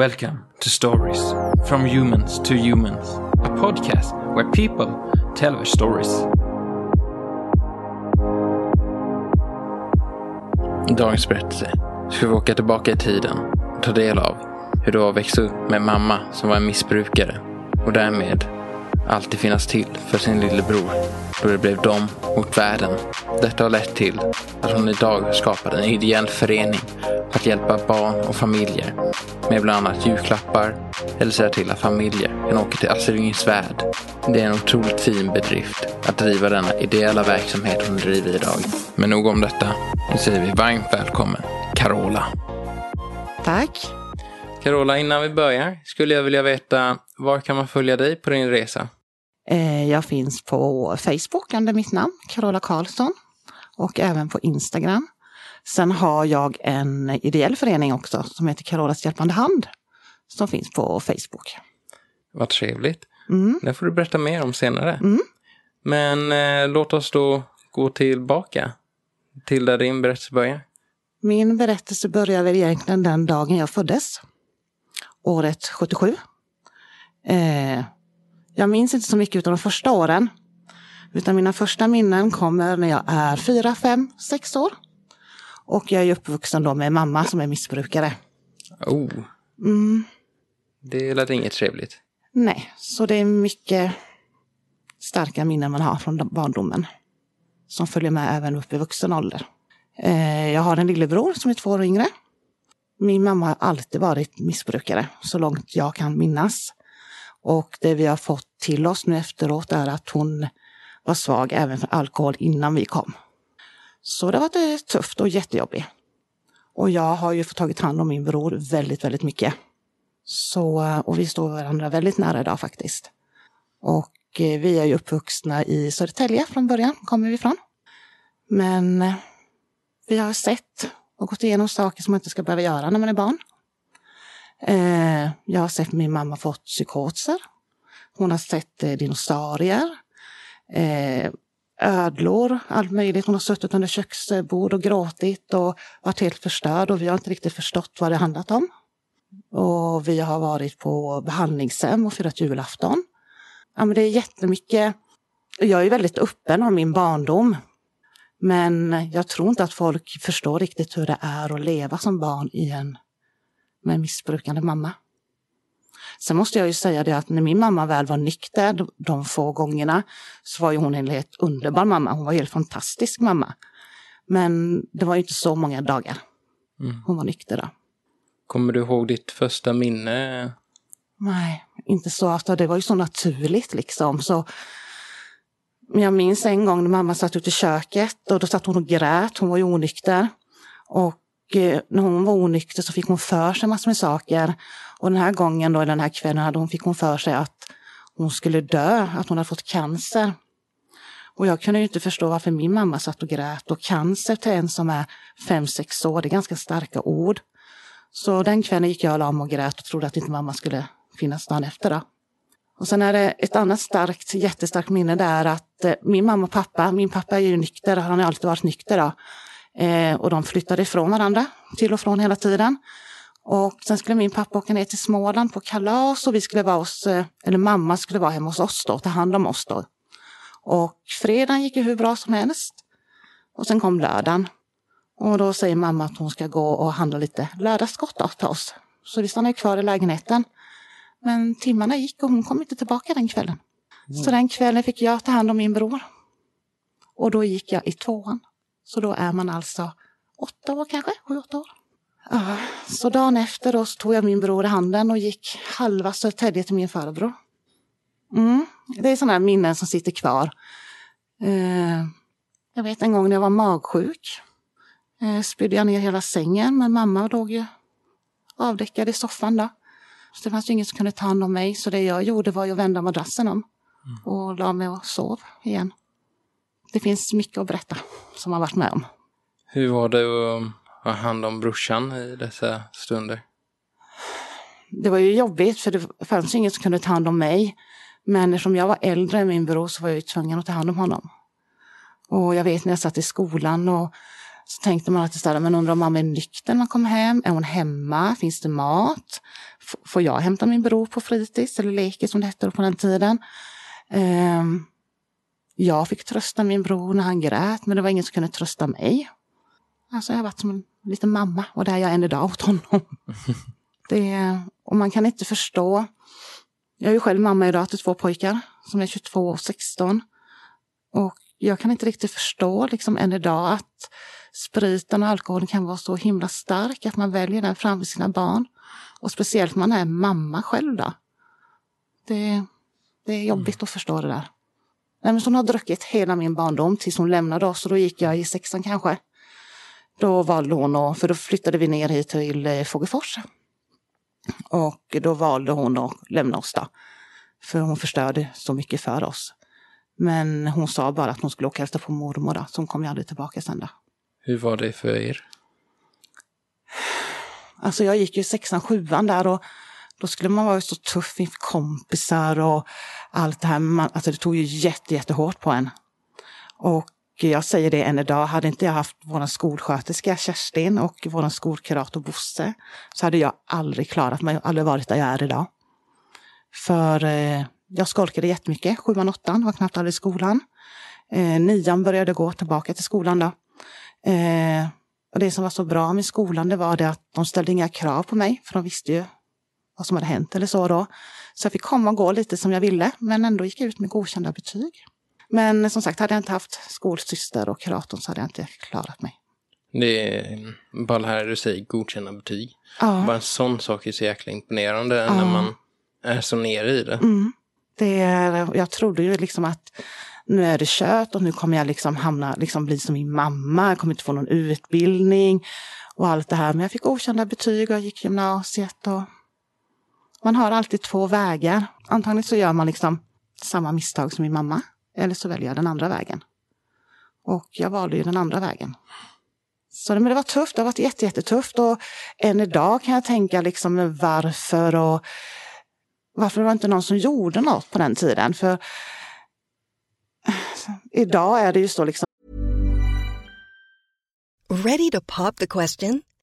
Welcome to Stories from Humans to Humans, a podcast where people tell their stories. I dagens berättelse ska vi åka tillbaka i tiden och ta del av hur det var att växa upp med en mamma som var en missbrukare och därmed alltid finnas till för sin lillebror då det blev dem mot världen. Detta har lett till att hon idag skapat en ideell förening att hjälpa barn och familjer med bland annat julklappar eller säga till att familjer kan åka till Astrid Lindgrens Värld. Det är en otroligt fin bedrift att driva denna ideella verksamhet hon driver idag. Men nog om detta. Nu säger vi varmt välkommen Carola. Tack. Carola, innan vi börjar skulle jag vilja veta var kan man följa dig på din resa? Eh, Jag finns på Facebook under mitt namn, Carola Karlsson. Och även på Instagram. Sen har jag en ideell förening också som heter Carolas hjälpande hand. Som finns på Facebook. Vad trevligt. Mm. Det får du berätta mer om senare. Mm. Men eh, låt oss då gå tillbaka till där din berättelse börjar. Min berättelse börjar väl egentligen den dagen jag föddes. Året 77. Eh, jag minns inte så mycket av de första åren. Utan mina första minnen kommer när jag är fyra, fem, sex år. Och jag är uppvuxen då med mamma som är missbrukare. Oh, Mm, det lät inget trevligt. nej, så det är mycket starka minnen man har från barndomen. Som följer med även upp i vuxen ålder. Eh, jag har en lillebror som är två år yngre. Min mamma har alltid varit missbrukare, så långt jag kan minnas. Och det vi har fått till oss nu efteråt är att hon var svag även för alkohol innan vi kom. Så det har varit eh, tufft och jättejobbigt. Och jag har ju fått tagit hand om min bror väldigt, väldigt mycket. Så, eh, och vi står varandra väldigt nära idag faktiskt. Och eh, vi är ju uppvuxna i Södertälje från början, kommer vi ifrån. Men vi har sett och gått igenom saker som man inte ska behöva göra när man är barn. Jag har sett min mamma fått psykoser. Hon har sett dinosaurier. Ödlor, allt möjligt. Hon har suttit under köksbord och gråtit och varit helt förstörd och vi har inte riktigt förstått vad det handlat om. Och vi har varit på behandlingshem och firat julafton. Ja, men det är jättemycket. Jag är väldigt öppen om min barndom. Men jag tror inte att folk förstår riktigt hur det är att leva som barn i en med en missbrukande mamma. Sen måste jag ju säga det att när min mamma väl var nykter de- få gångerna så var ju hon en helt underbar mamma. Hon var en helt fantastisk mamma. Men det var ju inte så många dagar Mm. hon var nykter då. Kommer du ihåg ditt första minne? Nej, inte så ofta. Det var ju så naturligt liksom. Så jag minns en gång när mamma satt ute i köket och då satt hon och grät. Hon var ju onykter. Och eh, när hon var onykter så fick hon för sig massor med saker. Och den här gången då, den här kvällen, hade hon, fick hon för sig att hon skulle dö, att hon hade fått cancer. Och jag kunde ju inte förstå varför min mamma satt och grät. Och cancer till en som är fem sex år, det är ganska starka ord. Så den kvällen gick jag och la mig och grät och trodde att inte mamma skulle finnas dagen efter. Då. Och sen är det ett annat starkt, jättestarkt minne där att eh, min mamma och pappa, min pappa är ju nykter, han har alltid varit nykter då. Eh, och de flyttade ifrån varandra till och från hela tiden. Och sen skulle min pappa åka ner till Småland på kalas och vi skulle vara hos, eh, eller mamma skulle vara hemma hos oss då, ta hand om oss då. Och fredagen gick ju hur bra som helst. Och sen kom lördagen. Och då säger mamma att hon ska gå och handla lite lördagsgott till oss. Så vi stannade kvar i lägenheten. Men timmarna gick och hon kom inte tillbaka den kvällen. Mm. Så den kvällen fick jag ta hand om min bror. Och då gick jag i tvåan. Så då är man alltså åtta år kanske, sju, åtta år. Så dagen efter då tog jag min bror i handen och gick halva Södertälje till min farbror. Mm, det är sådana minnen som sitter kvar. Eh, jag vet en gång när jag var magsjuk. Eh, spydde jag ner hela sängen men mamma låg ju avdäckad i soffan då. Så det fanns ju ingen som kunde ta hand om mig så det jag gjorde var att vända madrassen om och la mig och sov igen. Det finns mycket att berätta som har varit med om. Hur var det att ha hand om brorsan i dessa stunder? Det var ju jobbigt för det fanns ingen som kunde ta hand om mig. Men eftersom jag var äldre än min bror så var jag ju tvungen att ta hand om honom. Och jag vet när jag satt i skolan och så tänkte man alltid sådär, men undrar om mamma är nykter när man kommer hem? Är hon hemma? Finns det mat? F får jag hämta min bror på fritids eller lekis som det hette på den tiden? Um, jag fick trösta min bror när han grät, men det var ingen som kunde trösta mig. Alltså jag har varit som en liten mamma och det är jag än idag åt honom. det, och man kan inte förstå. Jag är ju själv mamma idag till två pojkar som är 22 och 16. Och jag kan inte riktigt förstå liksom än idag att spriten och alkoholen kan vara så himla stark att man väljer den framför sina barn. Och speciellt man är mamma själv då. Det, det är jobbigt mm. att förstå det där. Nej, men hon har druckit hela min barndom tills hon lämnade oss och då gick jag i sexan kanske. Då valde hon, att, för då flyttade vi ner hit till eh, Fågelfors. Och då valde hon att lämna oss då. För hon förstörde så mycket för oss. Men hon sa bara att hon skulle åka hälsa på mormor då, så hon kom ju aldrig tillbaka sen då. Hur var det för er? Alltså jag gick ju sexan, sjuan där och då skulle man vara så tuff inför kompisar och allt det här. Man, alltså det tog ju jätte, jättehårt på en. Och jag säger det än idag, hade inte jag haft vår skolsköterska Kerstin och vår skolkurator Bosse så hade jag aldrig klarat mig, aldrig varit där jag är idag. För eh, jag skolkade jättemycket, sjuan, åttan, var knappt aldrig i skolan. Eh, nian började gå tillbaka till skolan då. Eh, och det som var så bra med skolan det var det att de ställde inga krav på mig, för de visste ju vad som hade hänt eller så då. Så jag fick komma och gå lite som jag ville, men ändå gick jag ut med godkända betyg. Men som sagt, hade jag inte haft skolsyster och kuratorn så hade jag inte klarat mig. Det är bara det här du säger, godkända betyg. Ja. Bara en sån sak är så jäkla imponerande ja. när man är så nere i det. Mm. det är, jag trodde ju liksom att nu är det kört och nu kommer jag liksom hamna, liksom bli som min mamma, jag kommer inte få någon utbildning och allt det här. Men jag fick godkända betyg och jag gick gymnasiet och man har alltid två vägar. Antagligen så gör man liksom samma misstag som min mamma. Eller så väljer jag den andra vägen. Och jag valde ju den andra vägen. Så det, men det var tufft, det har varit jättetufft och än idag kan jag tänka liksom varför och varför det var inte någon som gjorde något på den tiden. För idag är det ju så liksom. Ready to pop the question?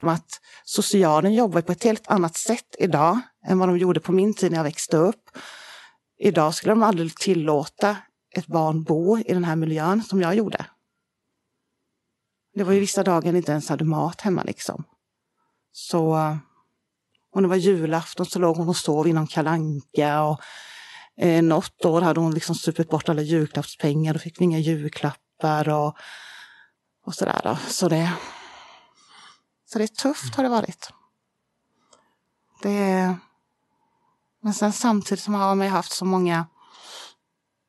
Att socialen jobbar på ett helt annat sätt idag än vad de gjorde på min tid när jag växte upp. Idag skulle de aldrig tillåta ett barn bo i den här miljön som jag gjorde. Det var ju vissa dagar inte ens hade mat hemma liksom. Så om det var julafton så låg hon och sov inom kalanka och eh, något år hade hon liksom supit bort alla julklappspengar, då fick vi inga julklappar och, och sådär. Så det, så det är tufft har det varit. Det, men sen samtidigt som har man haft så många,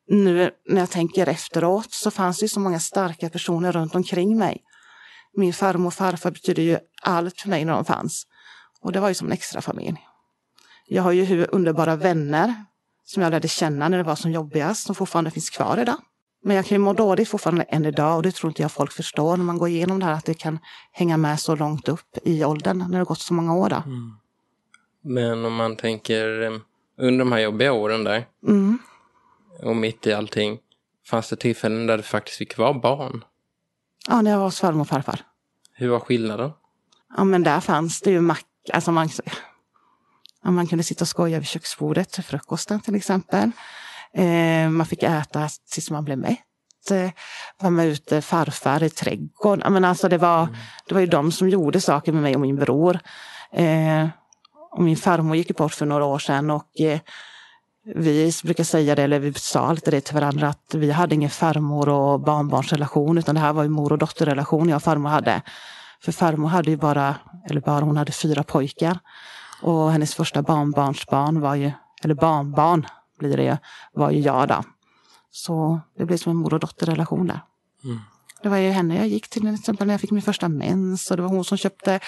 nu när jag tänker efteråt, så fanns det ju så många starka personer runt omkring mig. Min farmor och farfar betydde ju allt för mig när de fanns. Och det var ju som en extra familj. Jag har ju hur underbara vänner som jag lärde känna när det var som jobbigast, som fortfarande finns kvar idag. Men jag kan ju må dåligt fortfarande än idag och det tror inte jag folk förstår när man går igenom det här att det kan hänga med så långt upp i åldern när det har gått så många år. Mm. Men om man tänker eh, under de här jobbiga åren där mm. och mitt i allting, fanns det tillfällen där du faktiskt fick vara barn? Ja, när jag var hos farmor och farfar. Hur var skillnaden? Ja, men där fanns det ju mack, alltså man, ja, man kunde sitta och skoja vid köksbordet till frukosten till exempel. Eh, man fick äta tills man blev mätt. Var med ute farfar i trädgården. Men alltså det, var, det var ju de som gjorde saker med mig och min bror. Eh, och min farmor gick bort för några år sedan och eh, vi brukar säga det, eller vi sa lite det till varandra, att vi hade ingen farmor och barnbarnsrelation utan det här var ju mor och dotterrelation jag och farmor hade. För farmor hade ju bara, eller bara, hon hade fyra pojkar. Och hennes första barnbarnsbarn var ju, eller barnbarn blir det, var ju jag då. Så det blev som en mor och dotterrelation där. Mm. Det var ju henne jag gick till till exempel när jag fick min första mens och det var hon som köpte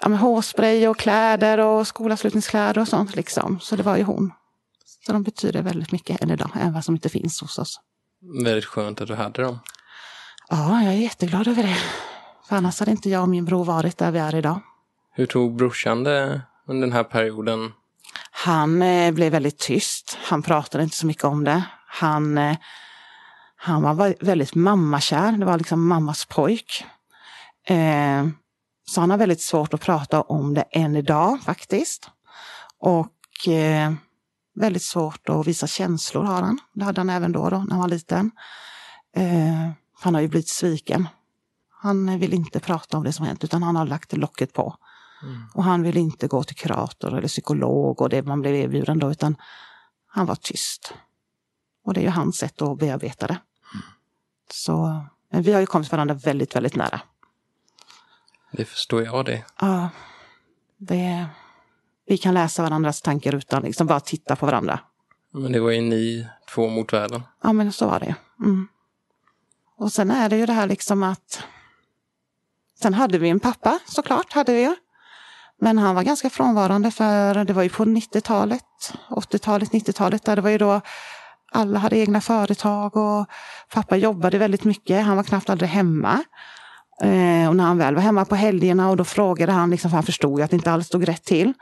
ja, med hårspray och kläder och skolavslutningskläder och sånt liksom. Så det var ju hon. Så de betyder väldigt mycket än idag, även vad som inte finns hos oss. Väldigt skönt att du hade dem. Ja, jag är jätteglad över det. För annars hade inte jag och min bror varit där vi är idag. Hur tog brorsan det under den här perioden? Han eh, blev väldigt tyst. Han pratade inte så mycket om det. Han, eh, han var väldigt mammakär. Det var liksom mammas pojk. Eh, så han har väldigt svårt att prata om det än idag faktiskt. Och eh, väldigt svårt att visa känslor har han. Det hade han även då, då när han var liten. Eh, han har ju blivit sviken. Han vill inte prata om det som hänt utan han har lagt locket på. Mm. Och han vill inte gå till kurator eller psykolog och det man blev erbjuden då utan han var tyst. Och det är ju hans sätt att bearbeta det. Mm. Så men vi har ju kommit varandra väldigt, väldigt nära. Det förstår jag det. Ja. Det, vi kan läsa varandras tankar utan liksom bara titta på varandra. Men det var ju ni två mot världen. Ja, men så var det. Mm. Och sen är det ju det här liksom att Sen hade vi en pappa såklart, hade vi. Men han var ganska frånvarande för det var ju på 90-talet, 80-talet, 90-talet där det var ju då alla hade egna företag och pappa jobbade väldigt mycket. Han var knappt aldrig hemma. Eh, och när han väl var hemma på helgerna och då frågade han, liksom, för han förstod ju att det inte alls stod rätt till.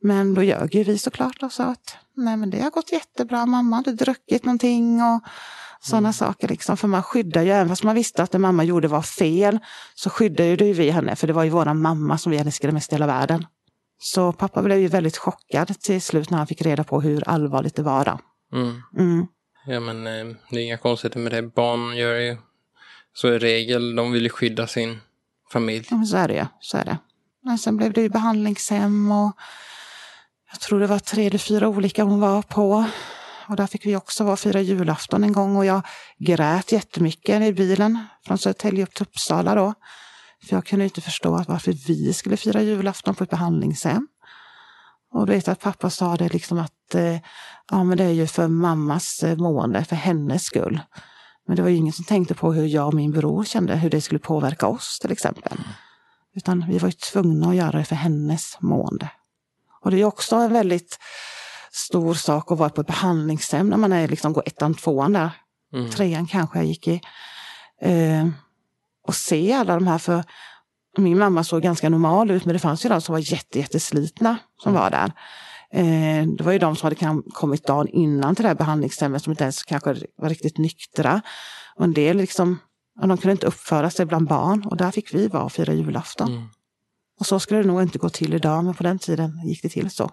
Men då ljög ju vi såklart och sa att nej men det har gått jättebra, mamma hade druckit någonting och sådana mm. saker. Liksom. För man skyddar ju, även fast man visste att det mamma gjorde var fel, så skyddade ju vi henne, för det var ju våran mamma som vi älskade mest i hela världen. Så pappa blev ju väldigt chockad till slut när han fick reda på hur allvarligt det var. Då. Mm. Mm. Ja men eh, det är inga konstigheter med det. Barn gör ju så i regel. De vill ju skydda sin familj. Ja, men så är det ju. Så är det. Men sen blev det ju behandlingshem och jag tror det var tre eller fyra olika hon var på. Och där fick vi också vara fira julafton en gång och jag grät jättemycket i bilen från Södertälje upp till Uppsala då. För jag kunde inte förstå varför vi skulle fira julafton på ett behandlingshem. Och du vet att pappa sa det liksom att eh, ja, men det är ju för mammas eh, mående, för hennes skull. Men det var ju ingen som tänkte på hur jag och min bror kände, hur det skulle påverka oss till exempel. Utan vi var ju tvungna att göra det för hennes mående. Och det är också en väldigt stor sak att vara på ett behandlingshem när man är liksom går ettan, tvåan där. Mm. Trean kanske jag gick i. Eh, och se alla de här, för min mamma såg ganska normal ut men det fanns ju de som var jätte, jätteslitna som mm. var där. Eh, det var ju de som hade kommit dagen innan till det här behandlingshemmet som inte ens kanske var riktigt nyktra. Och en del liksom, de kunde inte uppföra sig bland barn och där fick vi vara och fira julafton. Mm. Och så skulle det nog inte gå till idag men på den tiden gick det till så.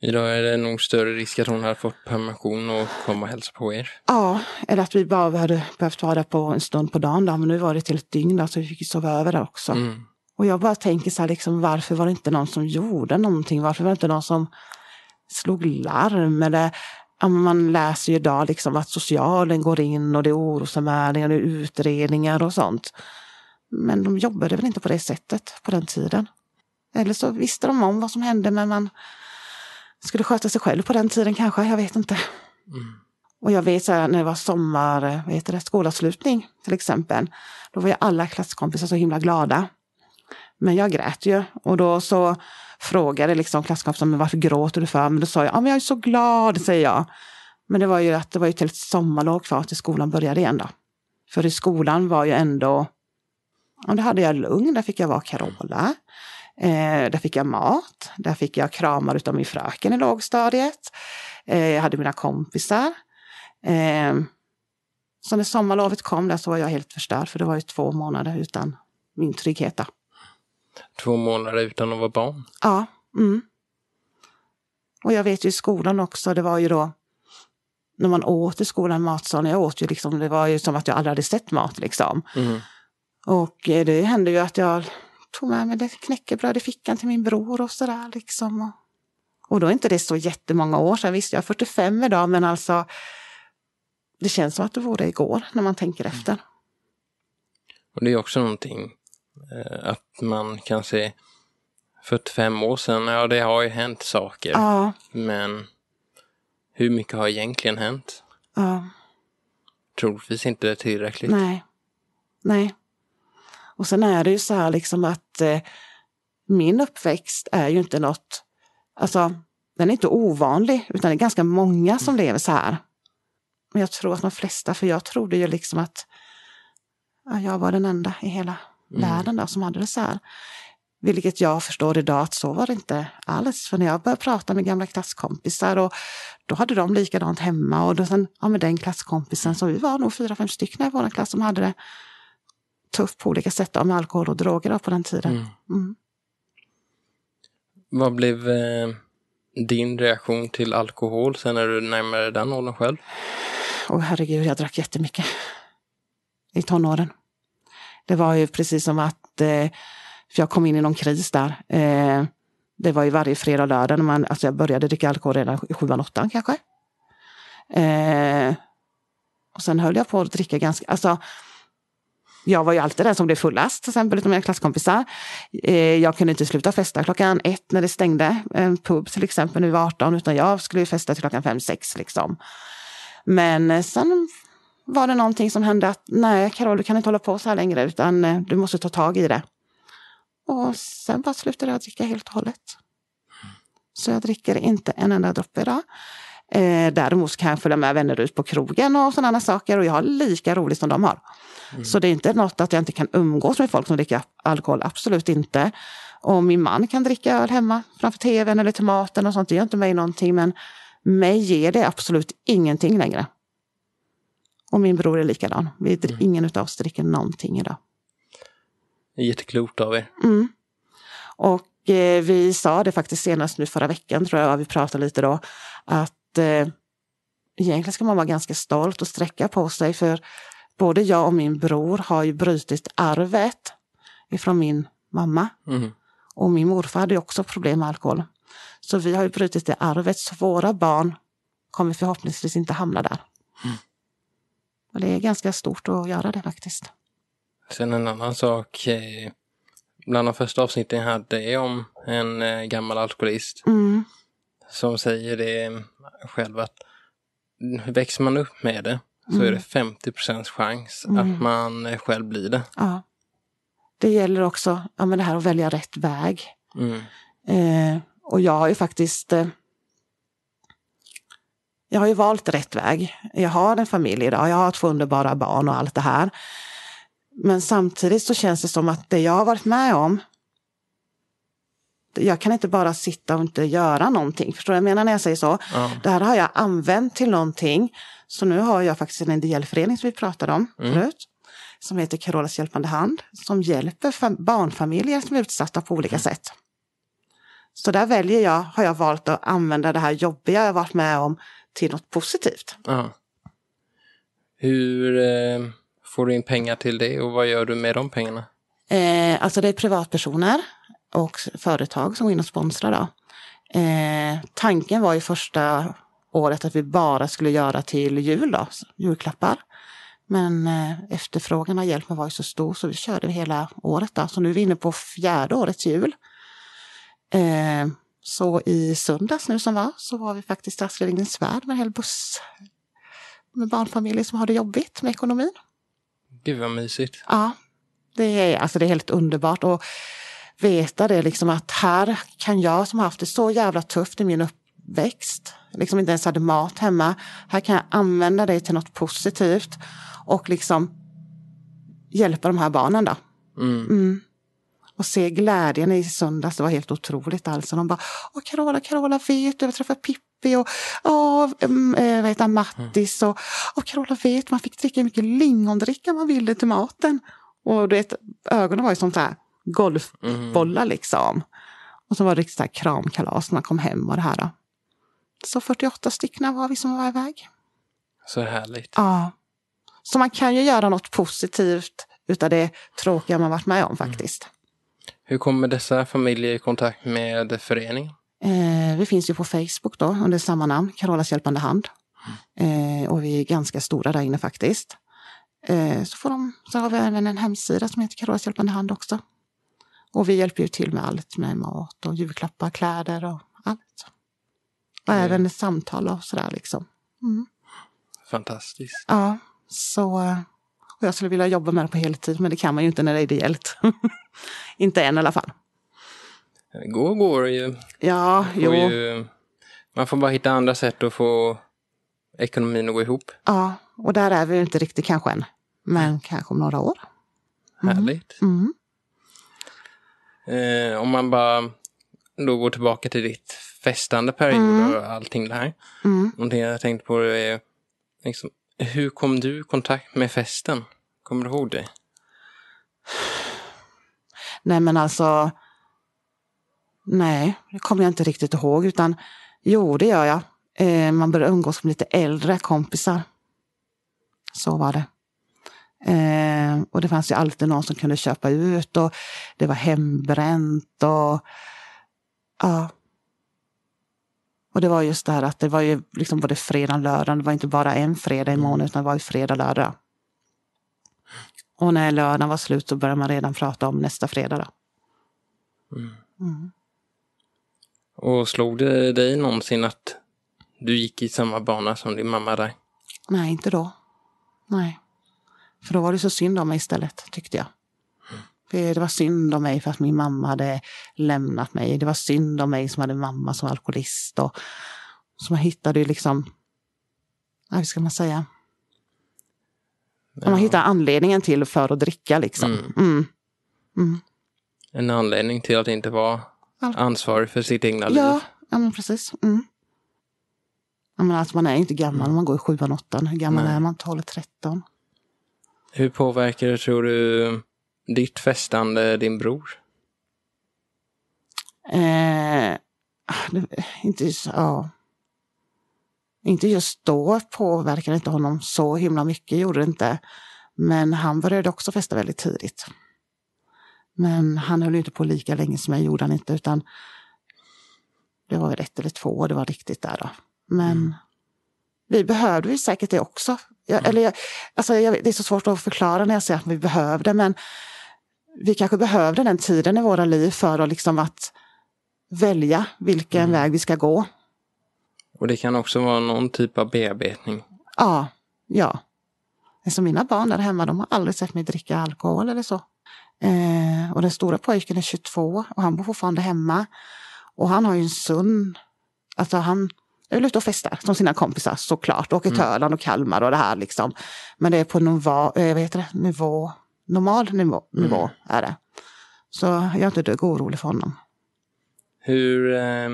Idag är det nog större risk att hon hade fått permission och komma och hälsa på er. Ja, eller att vi bara hade behövt vara där på en stund på dagen. Då. Men nu var det till ett dygn då, så vi fick sova över där också. Mm. Och jag bara tänker så här, liksom, varför var det inte någon som gjorde någonting? Varför var det inte någon som slog larm? Eller, man läser ju idag liksom att socialen går in och det är orosanmälningar, det är utredningar och sånt. Men de jobbade väl inte på det sättet på den tiden. Eller så visste de om vad som hände men man skulle sköta sig själv på den tiden kanske, jag vet inte. Mm. Och jag vet så här, när det var sommar, vad heter det, skolavslutning till exempel. Då var ju alla klasskompisar så himla glada. Men jag grät ju och då så frågade liksom klasskompisarna varför gråter du för? Men då sa jag, ja men jag är så glad, säger jag. Men det var ju att det var ju till ett sommarlov kvar till skolan började igen då. För i skolan var ju ändå, ja, då hade jag lugn, där fick jag vara Carola. Eh, där fick jag mat, där fick jag kramar utav min fröken i lågstadiet. Eh, jag hade mina kompisar. Eh, så när sommarlovet kom där så var jag helt förstörd för det var ju två månader utan min trygghet. Då. Två månader utan att vara barn? Ja. Mm. Och jag vet ju i skolan också, det var ju då när man åt i skolan, matsalen, jag åt ju liksom, det var ju som att jag aldrig hade sett mat liksom. Mm. Och eh, det hände ju att jag tog med mig det knäckebröd i fickan till min bror och sådär liksom. Och då är inte det så jättemånga år sedan, visst jag är 45 idag men alltså det känns som att det vore igår när man tänker efter. Och det är också någonting eh, att man kan se 45 år sedan, ja det har ju hänt saker. Ja. Men hur mycket har egentligen hänt? Ja. Troligtvis inte tillräckligt. Nej. Nej. Och sen är det ju så här liksom att eh, min uppväxt är ju inte något, alltså den är inte ovanlig utan det är ganska många som mm. lever så här. Men jag tror att de flesta, för jag trodde ju liksom att ja, jag var den enda i hela mm. världen då, som hade det så här. Vilket jag förstår idag att så var det inte alls. För när jag började prata med gamla klasskompisar och då hade de likadant hemma och då sen, ja med den klasskompisen, så vi var nog fyra, fem stycken i vår klass som hade det tufft på olika sätt med alkohol och droger på den tiden. Mm. Mm. Vad blev eh, din reaktion till alkohol sen när du närmade den åldern själv? Åh oh, herregud, jag drack jättemycket i tonåren. Det var ju precis som att, eh, jag kom in i någon kris där. Eh, det var ju varje fredag och lördag när man, alltså jag började dricka alkohol redan i sjuan, åttan kanske. Eh, och sen höll jag på att dricka ganska, alltså jag var ju alltid den som blev fullast, till exempel, utav mina klasskompisar. Eh, jag kunde inte sluta festa klockan ett när det stängde, en pub till exempel, nu var 18, utan jag skulle ju festa till klockan fem, sex liksom. Men eh, sen var det någonting som hände att nej, Carol, du kan inte hålla på så här längre, utan du måste ta tag i det. Och sen bara slutade jag dricka helt och hållet. Så jag dricker inte en enda droppe idag. Eh, däremot kan jag följa med vänner ut på krogen och sådana saker och jag har lika roligt som de har. Mm. Så det är inte något att jag inte kan umgås med folk som dricker alkohol, absolut inte. Och min man kan dricka öl hemma framför tvn eller till maten och sånt, det gör inte mig någonting men mig ger det absolut ingenting längre. Och min bror är likadan. Vi, mm. Ingen av oss dricker någonting idag. Det är jätteklokt av er. Mm. Och eh, vi sa det faktiskt senast nu förra veckan, tror jag, vi pratade lite då, att eh, egentligen ska man vara ganska stolt och sträcka på sig för både jag och min bror har ju brutit arvet ifrån min mamma. Mm. Och min morfar hade också problem med alkohol. Så vi har ju brutit det arvet, så våra barn kommer förhoppningsvis inte hamna där. Mm. Och det är ganska stort att göra det faktiskt. Sen en annan sak. eh, Bland de första avsnitten jag hade är om en eh, gammal alkoholist Mm. Som säger det själv att växer man upp med det så är det 50 chans att man själv blir det. Ja. Det gäller också ja, men det här att välja rätt väg. Mm. Eh, och jag har ju faktiskt eh, jag har ju valt rätt väg. Jag har en familj idag, jag har två underbara barn och allt det här. Men samtidigt så känns det som att det jag har varit med om jag kan inte bara sitta och inte göra någonting. Förstår du vad jag menar när jag säger så? Ja. Det här har jag använt till någonting. Så nu har jag faktiskt en ideell förening som vi pratade om förut. Som heter Carolas hjälpande hand. Som hjälper fam- barnfamiljer som är utsatta på olika sätt. Så där väljer jag, har jag valt att använda det här jobbiga jag varit med om till något positivt. Ja. Hur eh, får du in pengar till det och vad gör du med de pengarna? Eh, alltså det är privatpersoner och företag som går in och sponsrar. Då. Eh, tanken var ju första året att vi bara skulle göra till jul, då, julklappar. Men eh, efterfrågan av hjälpen var ju så stor så vi körde hela året. Då. Så nu är vi inne på fjärde årets jul. Eh, så i söndags nu som var så var vi faktiskt Lindgrens Värld med en hel buss med barnfamiljer som har det jobbigt med ekonomin. Gud vad mysigt. Ja, det är, alltså det är helt underbart att veta det liksom att här kan jag som har haft det så jävla tufft i min uppväxt, liksom inte ens hade mat hemma, här kan jag använda det till något positivt och liksom hjälpa de här barnen då. Mm. Och se glädjen i söndags, det var helt otroligt alltså. De bara, åh Carola, Carola vet du, jag träffade Pippi och åh, mm, eh, vad heter Mattis och åh Carola vet, man fick dricka hur mycket lingondricka man ville till maten. Och du vet, ögonen var ju som så här golfbollar liksom. Och så var det riktigt kramkalas när man kom hem och det här. Så 48 stycken var vi som var iväg. Så härligt. Ja. Så man kan ju göra något positivt utav det tråkiga man varit med om faktiskt. Hur kommer dessa familjer i kontakt med föreningen? Eh, vi finns ju på Facebook då under samma namn, Carolas hjälpande hand. Eh, och vi är ganska stora där inne faktiskt. Eh, så, får de, så har vi även en hemsida som heter Carolas hjälpande hand också. Och vi hjälper ju till med allt med mat och julklappar, kläder och allt. Och även ett samtal och sådär liksom. Fantastiskt. Ja, så och jag skulle vilja jobba med det på heltid men det kan man ju inte när det är ideellt. inte än i alla fall. Det går går ju. Ja, Får jo. ju. Man får bara hitta andra sätt att få ekonomin att gå ihop. Ja, och där är vi inte riktigt kanske än. Men kanske om några år. Härligt. Mm. Eh, om man bara då går tillbaka till ditt festande period och allting det här. Mm. Någonting jag tänkte på är liksom, hur kom du i kontakt med festen? Kommer du ihåg det? Nej men alltså. Nej, det kommer jag inte riktigt ihåg utan jo det gör jag. Eh, man börjar umgås med lite äldre kompisar. Så var det. Eh, och det fanns ju alltid någon som kunde köpa ut och det var hembränt och ja. Och det var just det här att det var ju liksom både fredag och lördag. Det var inte bara en fredag i månaden utan det var ju fredag och lördag. Och när lördagen var slut så började man redan prata om nästa fredag. Då. Och slog det dig någonsin att du gick i samma bana som din mamma där? Nej, inte då. Nej. För då var det så synd om mig istället, tyckte jag. För Det var synd om mig för att min mamma hade lämnat mig. Det var synd om mig som hade mamma som alkoholist. Och, så man hittade ju liksom, ja, hur ska man säga? Man hittade anledningen till för att dricka liksom. Mm. En anledning till att inte vara Ja. ansvarig för sitt egna Ja, liv. ja men precis. Mm. Ja, men alltså man är inte gammal, man går i sjuan, åttan. Hur gammal Nej. är man? 12, 13? Hur påverkar det, tror du, ditt festande din bror? Eh, det, inte, just- ja. inte just då påverkade inte honom så himla mycket, gjorde det inte. Men han började också festa väldigt tidigt. Men han höll inte på lika länge som jag gjorde han inte, utan det var väl ett eller två, det var riktigt där då. Men vi behövde ju säkert det också. Jag, Eller jag, alltså jag, det är så svårt att förklara när jag säger att vi behövde, men vi kanske behövde den tiden i våra liv för att, liksom att välja vilken väg vi ska gå. Och det kan också vara någon typ av bearbetning. Ja, ja. Alltså mina barn där hemma, de har aldrig sett mig dricka alkohol eller så. Eh, och den stora pojken är 22 och han bor fortfarande hemma. Och han har ju en sund, alltså han är väl ute och festar som sina kompisar såklart. Åker till Öland och Kalmar och det här liksom. Men det är på nivå, eh, vad heter det, nivå, normal nivå, nivå är det. Så jag är inte dugg orolig för honom. Hur eh,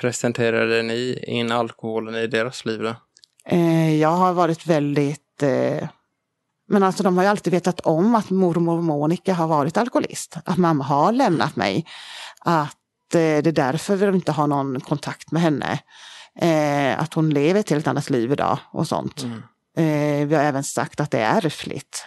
presenterade ni in alkoholen i deras liv då? Eh, jag har varit väldigt... Eh, men alltså de har ju alltid vetat om att mormor Monica har varit alkoholist. Att mamma har lämnat mig. Att eh, det är därför vi inte har någon kontakt med henne. Eh, att hon lever ett helt annat liv idag och sånt. Eh, vi har även sagt att det är ärftligt.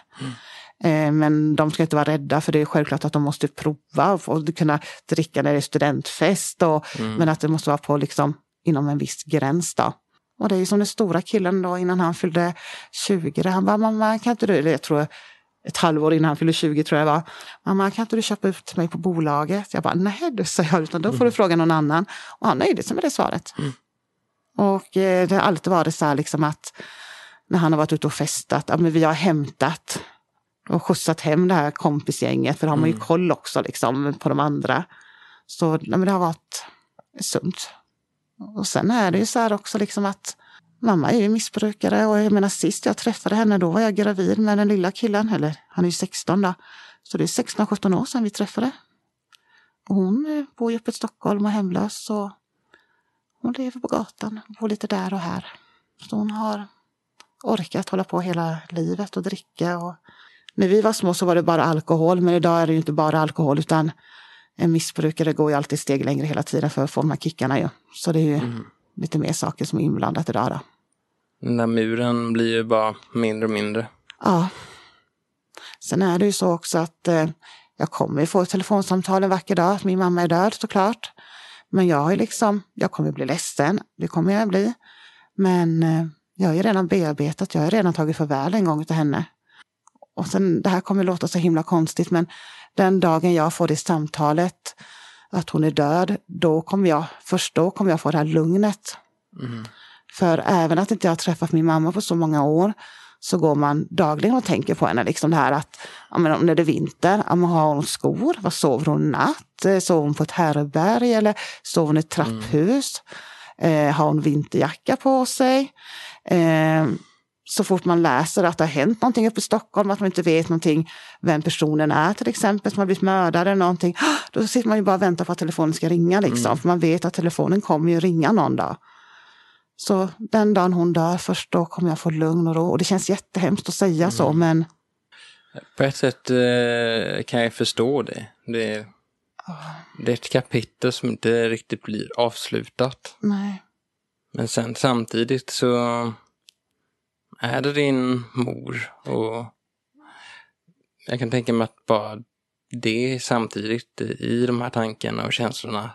Eh, Men de ska inte vara rädda för det är självklart att de måste prova och kunna dricka när det är studentfest. Och, Men att det måste vara på liksom, inom en viss gräns. Då. Och det är som den stora killen då innan han fyllde 20. Där han bara, mamma kan inte du, eller jag tror ett halvår innan han fyllde 20 tror jag var. Mamma kan inte du köpa ut mig på bolaget? Jag bara, nej du sa jag, utan då får du fråga någon annan. Och han nöjde sig med det svaret. Och eh, det har alltid varit så här liksom att när han har varit ute och festat, ja, men vi har hämtat och skjutsat hem det här kompisgänget, för då har man ju koll också liksom på de andra. Så ja, men det har varit sunt. Och sen är det ju så här också liksom att mamma är ju missbrukare och jag menar sist jag träffade henne då var jag gravid med den lilla killen, eller han är ju 16 då. Så det är 16-17 år sedan vi träffade. Och hon eh, bor ju uppe i Stockholm och är hemlös så hon lever på gatan, bor lite där och här. Så hon har orkat hålla på hela livet och dricka. Och när vi var små så var det bara alkohol, men idag är det ju inte bara alkohol utan en missbrukare går ju alltid steg längre hela tiden för att få de här kickarna ju. Så det är ju lite mer saker som är inblandat idag då. Den där muren blir ju bara mindre och mindre. Ja. Sen är det ju så också att eh, jag kommer få ett telefonsamtal en vacker dag att min mamma är död såklart. Men jag har ju liksom, jag kommer bli ledsen, det kommer jag bli. Men eh, jag har ju redan bearbetat, jag har redan tagit farväl en gång till henne. Och sen, det här kommer låta så himla konstigt, men den dagen jag får det samtalet att hon är död, då kommer jag, först då kommer jag få det här lugnet. För även att inte jag har träffat min mamma på så många år så går man dagligen och tänker på henne. Liksom det här att ja, men om det är vinter, ja, men har hon skor? Vad sover hon natt? Eh, Sover hon på ett härbärge eller sover hon i ett trapphus? Eh, har hon vinterjacka på sig? Eh, så fort man läser att det har hänt någonting uppe i Stockholm, att man inte vet någonting vem personen är till exempel, som har blivit mördad eller någonting, då sitter man ju bara och väntar på att telefonen ska ringa liksom. För man vet att telefonen kommer ju ringa någon dag. Så den dagen hon dör, först då kommer jag få lugn och ro. Och det känns jättehemskt att säga så, men På ett sätt eh, kan jag förstå det. Det är, det är ett kapitel som inte riktigt blir avslutat. nej. Men sen samtidigt så är det din mor och jag kan tänka mig att bara det samtidigt i de här tankarna och känslorna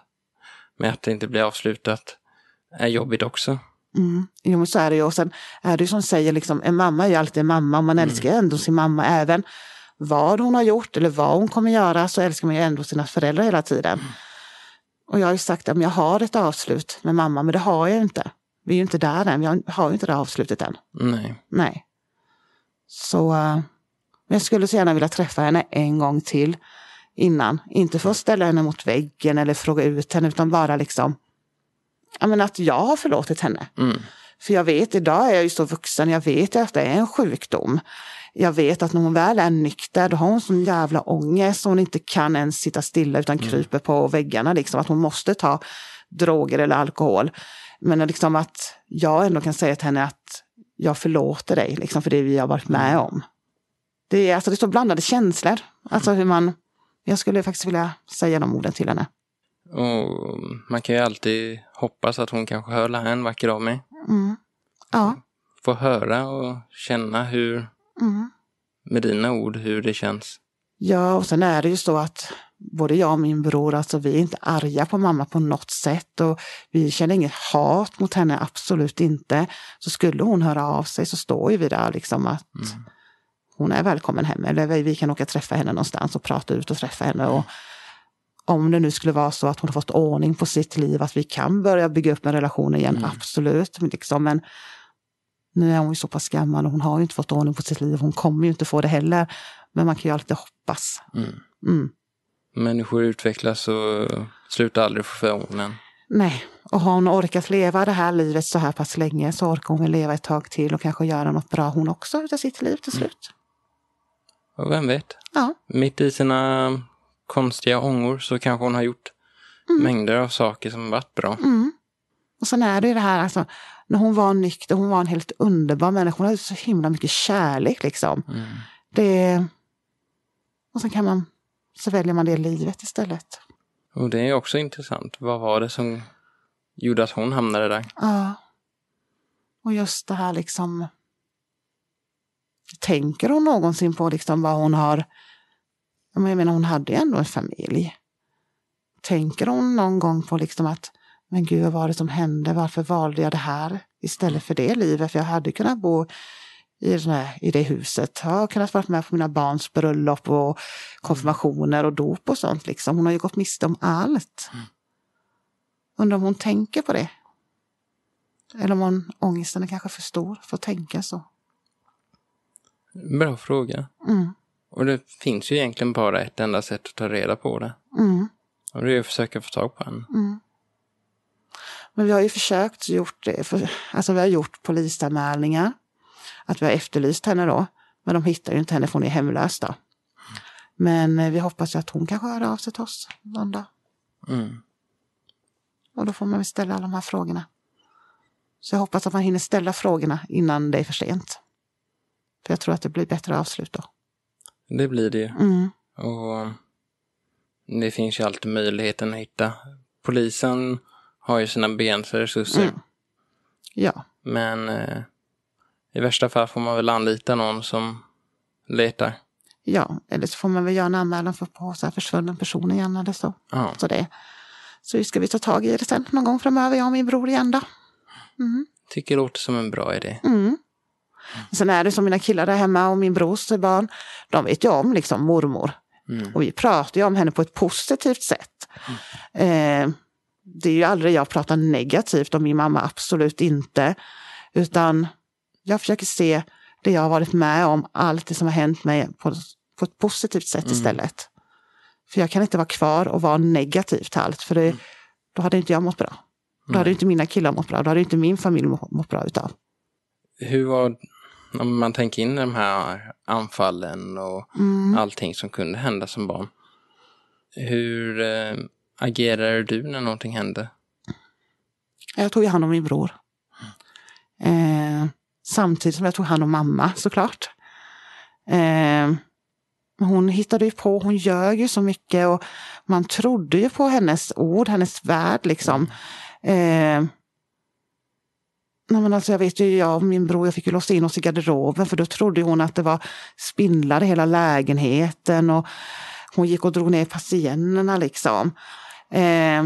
med att det inte blir avslutat är jobbigt också. Mm. Jo, men så är det ju. Och sen är det ju som säger, liksom, en mamma är ju alltid en mamma och man älskar ju ändå sin mamma. Även vad hon har gjort eller vad hon kommer göra så älskar man ju ändå sina föräldrar hela tiden. Och jag har ju sagt att jag har ett avslut med mamma, men det har jag inte. Vi är ju inte där än, vi har- ju inte det avslutet än. Nej. Nej. Så eh, jag skulle så gärna vilja träffa henne en gång till innan. Inte för att ställa henne mot väggen eller fråga ut henne, utan bara liksom ja, men att jag har förlåtit henne. Mm. För jag vet, idag är jag ju så vuxen, jag vet att det är en sjukdom. Jag vet att när hon väl är nykter, då har hon sån jävla ångest så hon inte kan ens sitta stilla utan kryper på väggarna. Liksom, att hon måste ta droger eller alkohol. Men liksom att jag ändå kan säga till henne att jag förlåter dig liksom, för det vi har varit med om. Det är, alltså, det är så blandade känslor. Alltså hur man, jag skulle faktiskt vilja säga de orden till henne. Och man kan ju alltid hoppas att hon kanske hör det här en vacker dag med. Mm. Ja. Få höra och känna hur, Mm. med dina ord, hur det känns. Ja, och sen är det ju så att både jag och min bror, alltså vi är inte arga på mamma på något sätt och vi känner inget hat mot henne, absolut inte. Så skulle hon höra av sig så står ju vi där liksom att mm. hon är välkommen hem eller vi kan åka och träffa henne någonstans och prata ut och träffa henne. Och om det nu skulle vara så att hon har fått ordning på sitt liv, att vi kan börja bygga upp en relation igen, mm. absolut. Liksom, men nu är hon ju så pass gammal och hon har inte fått ordning på sitt liv. Hon kommer ju inte få det heller. Men man kan ju alltid hoppas. Mm. Mm. Människor utvecklas och slutar aldrig få förordningen. Nej, och har hon orkat leva det här livet så här pass länge så orkar hon väl leva ett tag till och kanske göra något bra hon också utav sitt liv till mm. slut. Och vem vet? Ja. Mitt i sina konstiga ångor så kanske hon har gjort mm. mängder av saker som varit bra. Mm. Och sen är det ju det här, alltså, när hon var nykter, hon var en helt underbar människa. Hon hade så himla mycket kärlek liksom. Mm. Det... Och sen kan man, så väljer man det livet istället. Och det är också intressant. Vad var det som gjorde att hon hamnade där? Ja. Och just det här liksom. Tänker hon någonsin på liksom vad hon har jag menar, hon hade ju ändå en familj. Tänker hon någon gång på liksom att, men gud, vad var det som hände? Varför valde jag det här istället för det livet? För jag hade kunnat bo i, här, i det huset. Jag har kunnat vara med på mina barns bröllop och konfirmationer och dop och sånt. Liksom. Hon har ju gått miste om allt. Mm. Undrar om hon tänker på det? Eller om hon, ångesten är kanske för stor för att tänka så. Bra fråga. Mm. Och det finns ju egentligen bara ett enda sätt att ta reda på det. Mm. Och det är att försöka få tag på henne. Mm. Men vi har ju försökt gjort det. För, alltså vi har gjort polisanmälningar. Att vi har efterlyst henne då. Men de hittar ju inte henne för hon är hemlös då. Men eh, vi hoppas ju att hon kanske hör av sig till oss någon dag. Mm. Och då får man väl ställa alla de här frågorna. Så jag hoppas att man hinner ställa frågorna innan det är för sent. För jag tror att det blir bättre avslut då. Det blir det ju. Mm. Och det finns ju alltid möjligheten att hitta. Polisen har ju sina begränsade resurser. Mm. Ja. Men eh, i värsta fall får man väl anlita någon som letar. Ja, eller så får man väl göra en anmälan för på så här försvunnen person igen eller så. Ja. Så, det. så ska vi ta tag i det sen någon gång framöver, jag och min bror igen då. Mm. Tycker det låter som en bra idé. Mm. Sen är det som mina killar där hemma och min brors barn, de vet ju om liksom mormor. Mm. Och vi pratar ju om henne på ett positivt sätt. Mm. Eh, det är ju aldrig jag pratar negativt om min mamma, absolut inte. Utan jag försöker se det jag har varit med om, allt det som har hänt mig på, på ett positivt sätt mm. istället. För jag kan inte vara kvar och vara negativ till allt, för det, mm. då hade inte jag mått bra. Då hade inte mina killar mått bra, då hade inte min familj mått bra utav. Hur var om man tänker in de här anfallen och mm. allting som kunde hända som barn. Hur eh, agerade du när någonting hände? Jag tog hand om min bror. Eh, samtidigt som jag tog hand om mamma såklart. Eh, hon hittade ju på, hon gör ju så mycket och man trodde ju på hennes ord, hennes värld liksom. Eh, Nej, men alltså jag vet ju, jag och min bror jag fick ju låsa in oss i garderoben för då trodde hon att det var spindlar i hela lägenheten och hon gick och drog ner persiennerna liksom. Eh,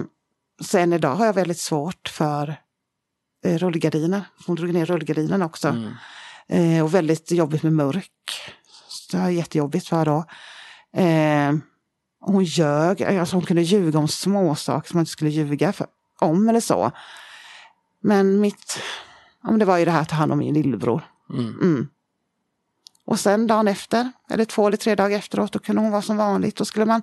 sen idag har jag väldigt svårt för eh, rullgardiner. Hon drog ner rullgardinerna också. Mm. Eh, och väldigt jobbigt med mörk. Så det var jättejobbigt för då. Eh, hon ljög, alltså hon kunde ljuga om småsaker som man inte skulle ljuga för, om eller så. Men mitt ja, men det var ju det här att ta hand om min lillebror. Mm. Mm. Och sen dagen efter, eller två eller tre dagar efteråt, då kunde hon vara som vanligt. Då skulle man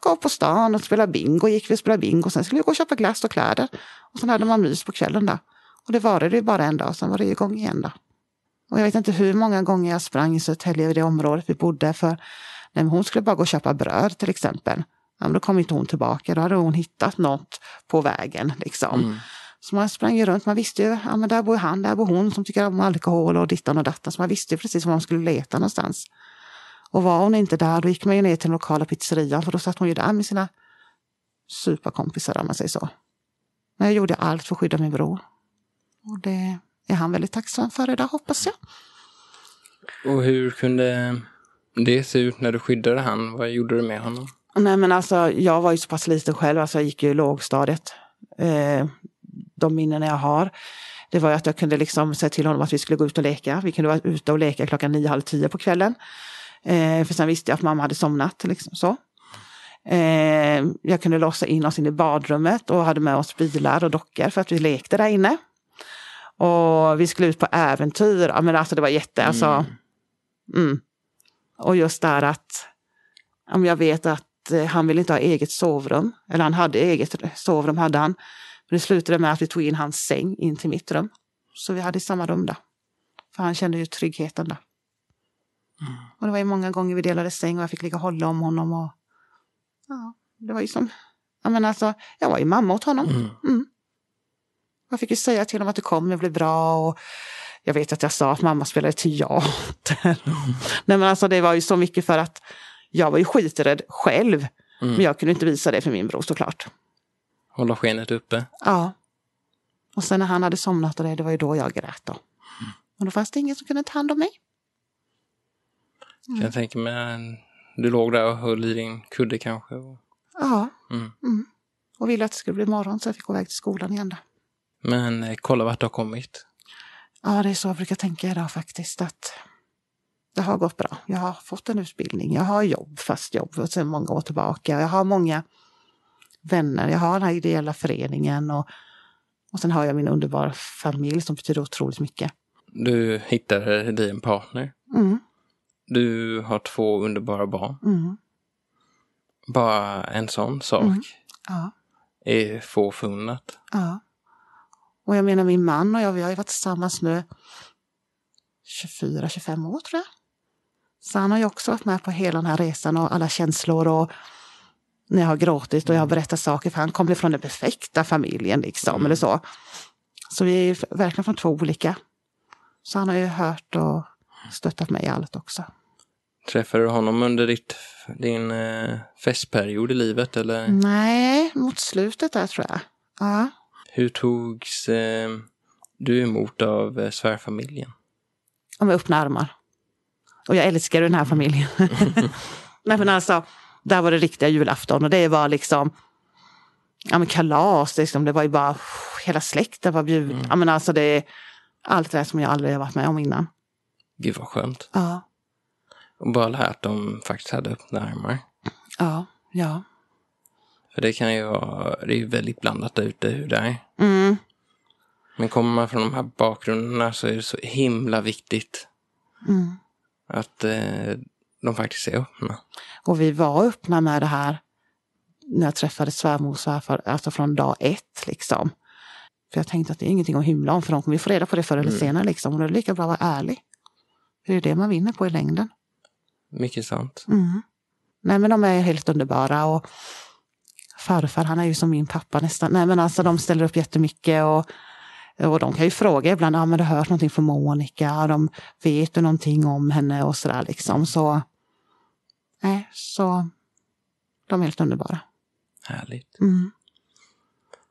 gå på stan och spela bingo. Gick vi och spela bingo. Sen skulle vi gå och köpa glass och kläder. Och sen hade man mys på kvällen där. Och det varade ju bara en dag, sen var det igång igen då. Och jag vet inte hur många gånger jag sprang i Södertälje i det området vi bodde. För när hon skulle bara gå och köpa bröd till exempel. Ja, då kom inte hon tillbaka, då hade hon hittat något på vägen. Liksom. Mm. Så man sprang ju runt, man visste ju, ja men där bor han, där bor hon som tycker om alkohol och dittan och dattan. Så man visste ju precis var man skulle leta någonstans. Och var hon inte där, då gick man ju ner till den lokala pizzerian för då satt hon ju där med sina superkompisar om man säger så. Men jag gjorde allt för att skydda min bror. Och det är han väldigt tacksam för idag hoppas jag. Och hur kunde det se ut när du skyddade han? Vad gjorde du med honom? Nej men alltså jag var ju så pass liten själv, alltså jag gick ju i lågstadiet. Eh, de minnen jag har, det var att jag kunde liksom säga till honom att vi skulle gå ut och leka. Vi kunde vara ute och leka klockan nio, halv tio på kvällen. Eh, för sen visste jag att mamma hade somnat. Liksom, så. Eh, jag kunde låsa in oss in i badrummet och hade med oss bilar och dockor för att vi lekte där inne. Och vi skulle ut på äventyr. Ja, men alltså det var jätte, alltså. Mm. Mm. Och just där att, om jag vet att eh, han ville inte ha eget sovrum, eller han hade eget sovrum, hade han. Men det slutade med att vi tog in hans säng in till mitt rum. Så vi hade samma rum där. För han kände ju tryggheten där. Och det var ju många gånger vi delade säng och jag fick ligga och hålla om honom. Och, ja, det var ju som, jag menar alltså, jag var ju mamma åt honom. Mm. Mm. Jag fick ju säga till honom att det kommer bli bra. Och jag vet att jag sa att mamma spelade teater. Nej men alltså det var ju så mycket för att jag var ju skiträdd själv. Mm. Men jag kunde inte visa det för min bror såklart. Hålla skenet uppe. Ja. Och sen när han hade somnat och det, det var ju då jag grät då. Och då fanns det ingen som kunde ta hand om mig. Jag tänker mig, du låg där och höll i din kudde kanske. och- Ja. Mm. Mm. Och ville att det skulle bli morgon så jag fick gå iväg till skolan igen. Då. Men eh, kolla vart du har kommit. Ja, det är så jag brukar tänka idag faktiskt. att Det har gått bra. Jag har fått en utbildning. Jag har jobb, fast jobb sedan många år tillbaka. Jag har många vänner. Jag har den här ideella föreningen och, och sen har jag min underbara familj som betyder otroligt mycket. Du hittade dig en partner. Mm, Du har två underbara barn. mm, Bara en sån sak Mm. ja, är få funnat. ja. Och jag menar min man och jag, vi har ju varit tillsammans nu 24-25 år tror jag. Så han har ju också varit med på hela den här resan och alla känslor och när jag har gråtit och jag har berättat saker för han kommer från den perfekta familjen liksom eller så. Så vi är verkligen från två olika. Så han har ju hört och stöttat mig i allt också. Träffade du honom under ditt, din eh, festperiod i livet eller Nej, mot slutet där tror jag. Ja. hur togs eh, du emot av eh, svärfamiljen? Med öppna armar. Och jag älskar den här familjen. Nej men alltså, där var det riktiga julafton och det var liksom ja, men kalas, liksom. det var ju bara hela släkten var bjuden. Ja, men alltså det, allt det där som jag aldrig har varit med om innan. Gud vad skönt. Ja, Och bara lärt dem faktiskt hade öppna armar. ja, ja. För det kan ju vara, det är ju väldigt blandat där ute hur det är. Mm, Men kommer man från de här bakgrunderna så är det så himla viktigt mm. att eh, de faktiskt är öppna. Och vi var öppna med det här när jag träffade svärmor och svärfar, alltså från dag ett liksom. För jag tänkte att det är ingenting att hymla om för de kommer ju få reda på det förr eller senare liksom. Och då är det lika bra att vara ärlig. För det är det man vinner på i längden. Mycket sant. Mm. Nej men de är helt underbara och farfar han är ju som min pappa nästan. Nej men alltså de ställer upp jättemycket och, och de kan ju fråga ibland, ja ah, men du har hört någonting från Monica, de vet du någonting om henne och sådär liksom. Så, nej, så de är helt underbara. Härligt. Mm.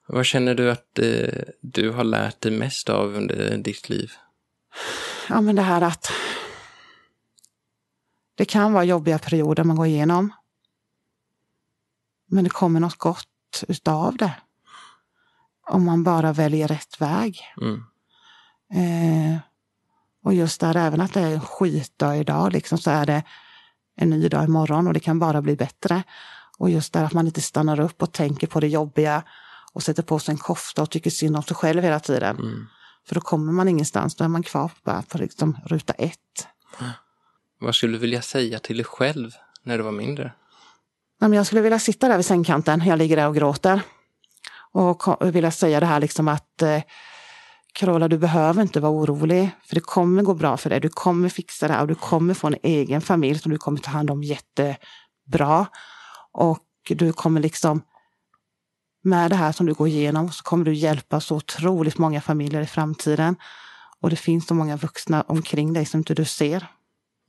Vad känner du att eh, du har lärt dig mest av under ditt liv? Ja men det här att det kan vara jobbiga perioder man går igenom. Men det kommer något gott utav det. Om man bara väljer rätt väg. Mm. Eh, och just där, även att det är en skitdag idag, liksom, så är det en ny dag imorgon och det kan bara bli bättre. Och just där att man inte stannar upp och tänker på det jobbiga och sätter på sig en kofta och tycker synd om sig själv hela tiden. Mm. För då kommer man ingenstans, då är man kvar bara på liksom ruta ett. Vad skulle du vilja säga till dig själv när du var mindre? Nej, men jag skulle vilja sitta där vid sängkanten, jag ligger där och gråter. Och vilja säga det här liksom att eh, Carola, du behöver inte vara orolig, för det kommer gå bra för dig. Du kommer fixa det här och du kommer få en egen familj som du kommer ta hand om jättebra. Och du kommer liksom, med det här som du går igenom så kommer du hjälpa så otroligt många familjer i framtiden. Och det finns så många vuxna omkring dig som inte du ser,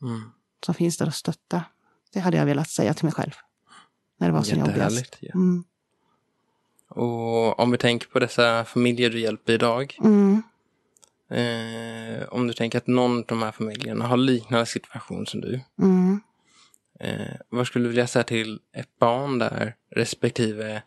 Mm. som finns där och stötta. Det hade jag velat säga till mig själv. När det var som jobbigast. Ja. Mm. Och om vi tänker på dessa familjer du hjälper idag. Mm. Eh, om du tänker att någon av de här familjerna har liknande situation som du. Mm. Eh, vad skulle du vilja säga till ett barn där respektive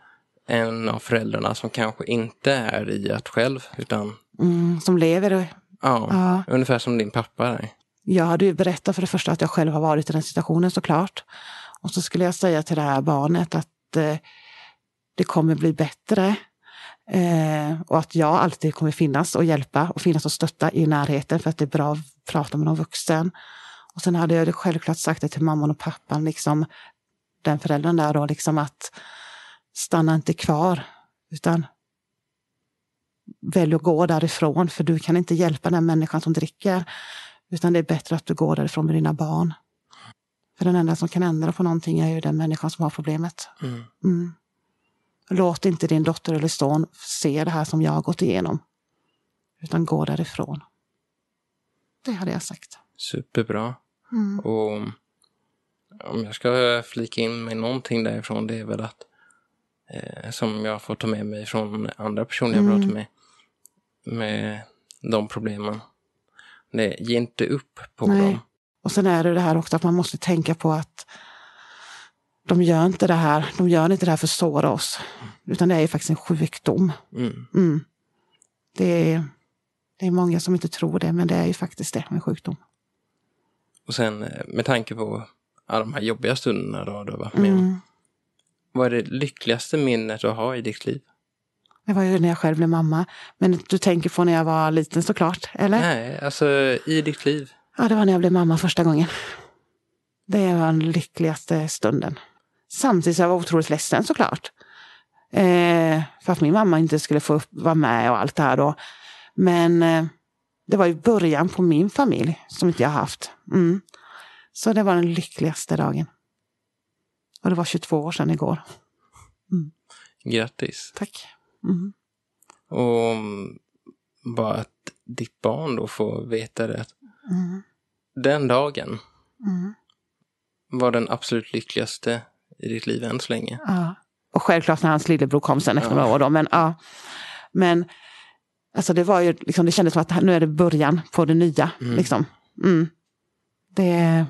en av föräldrarna som kanske inte är i att själv utan Mm, som lever. och- ja, Ja. ungefär som din pappa där. Jag hade ju berättat för det första att jag själv har varit i den situationen såklart. Och så skulle jag säga till det här barnet att eh, det kommer bli bättre. Eh, och att jag alltid kommer finnas och hjälpa och finnas och stötta i närheten för att det är bra att prata med någon vuxen. Och sen hade jag självklart sagt det till mamman och pappan, liksom den föräldern där då, liksom att stanna inte kvar utan välj att gå därifrån för du kan inte hjälpa den människan som dricker. Utan det är bättre att du går därifrån med dina barn. För den enda som kan ändra på någonting är ju den människan som har problemet. Mm. Mm. Låt inte din dotter eller son se det här som jag har gått igenom. Utan gå därifrån. Det hade jag sagt. Superbra. Mm. Och om jag ska flika in med någonting därifrån det är väl att eh, som jag får ta med mig från andra personer jag Mm. pratar med med de problemen. Det, ge inte upp på Nej. dem. Och sen är det det här också att man måste tänka på att de gör inte det här, de gör inte det här för att såra oss. Utan det är ju faktiskt en sjukdom. Mm. Mm. Det, är, det är många som inte tror det, men det är ju faktiskt det, en sjukdom. Och sen eh, med tanke på alla de här jobbiga stunderna då du har varit med. Mm. Vad är det lyckligaste minnet du har i ditt liv? Det var ju när jag själv blev mamma. Men du tänker på när jag var liten såklart, eller? Nej, alltså i ditt liv. Ja, det var när jag blev mamma första gången. Det var den lyckligaste stunden. Samtidigt som jag var otroligt ledsen såklart. Eh, för att min mamma inte skulle få vara med och allt det här då. Men eh, det var ju början på min familj som inte jag haft. Mm. Så det var den lyckligaste dagen. Och det var 22 år sedan igår. Grattis. Tack. Mm. Och mm, bara att ditt barn då får veta det. Mm. den dagen Mm. var den absolut lyckligaste i ditt liv än så länge. Ja. Och självklart när hans lillebror kom sen efter Ja. några år. Då. Men, ja. men alltså det var ju liksom, det kändes som att nu är det början på det nya. Mm. Liksom. Mm. Det,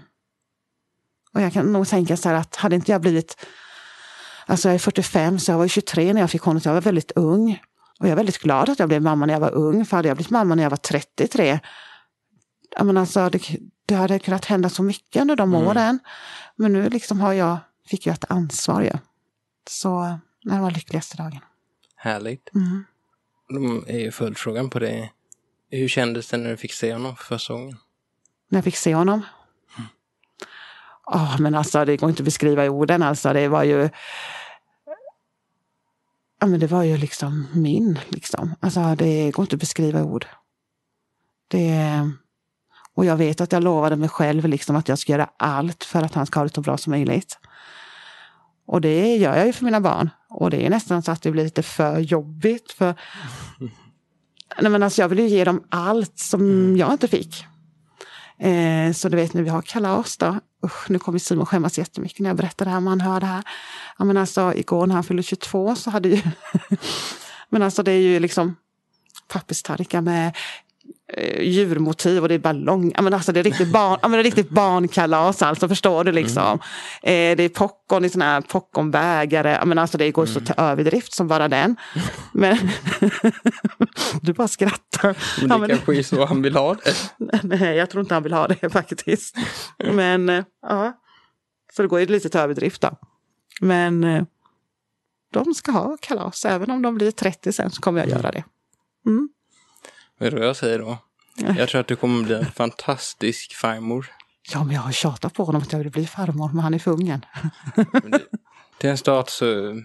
och jag kan nog tänka så här att hade inte jag blivit, alltså jag är 45 så jag var ju 23 när jag fick honom, så jag var väldigt ung. Och jag är väldigt glad att jag blev mamma när jag var ung, för hade jag blivit mamma när jag var 33, jag menar alltså, det, det hade kunnat hända så mycket under de Mm. åren. Men nu liksom har jag, fick jag ett ansvar ju. Så det var lyckligaste dagen. Härligt. Mm. Då är ju följdfrågan på det. Hur kändes det när du fick se honom för första gången? När jag fick se honom. Ja, men alltså det går inte att beskriva i orden. Alltså det var ju... Ja, men det var ju liksom min, liksom. Alltså det går inte att beskriva i ord. Det... Och jag vet att jag lovade mig själv liksom att jag ska göra allt för att han ska ha det så bra som möjligt. Och det gör jag ju för mina barn. Och det är nästan så att det blir lite för jobbigt. För... Nej, men alltså jag vill ju ge dem allt som jag inte fick. Eh, så du vet när vi har kalas då, usch, nu kommer Simon skämmas jättemycket när jag berättar det här, man hör det här. Ja, men alltså, igår när han fyllde 22 så hade ju, men alltså det är ju liksom papperstallrikar med djurmotiv och det är ballong. Ja, men alltså det är riktigt, barn, ja, men det är riktigt barnkalas alltså, förstår du liksom. Eh, det är popcorn i såna här popcornbägare. Ja, men alltså det går så till överdrift som bara den. Men du bara skrattar. Men det Ja, men- kanske är så han vill ha det. Nej, jag tror inte han vill ha det faktiskt. Men eh, ja, så det går ju lite till överdrift då. Men eh, de ska ha kalas, även om de blir 30 sen så kommer jag göra det. Mm. Vet du vad jag säger då? Jag tror att du kommer bli en fantastisk farmor. Ja, men jag har tjatat på honom att jag vill bli farmor, men han är för ungen. Till en start så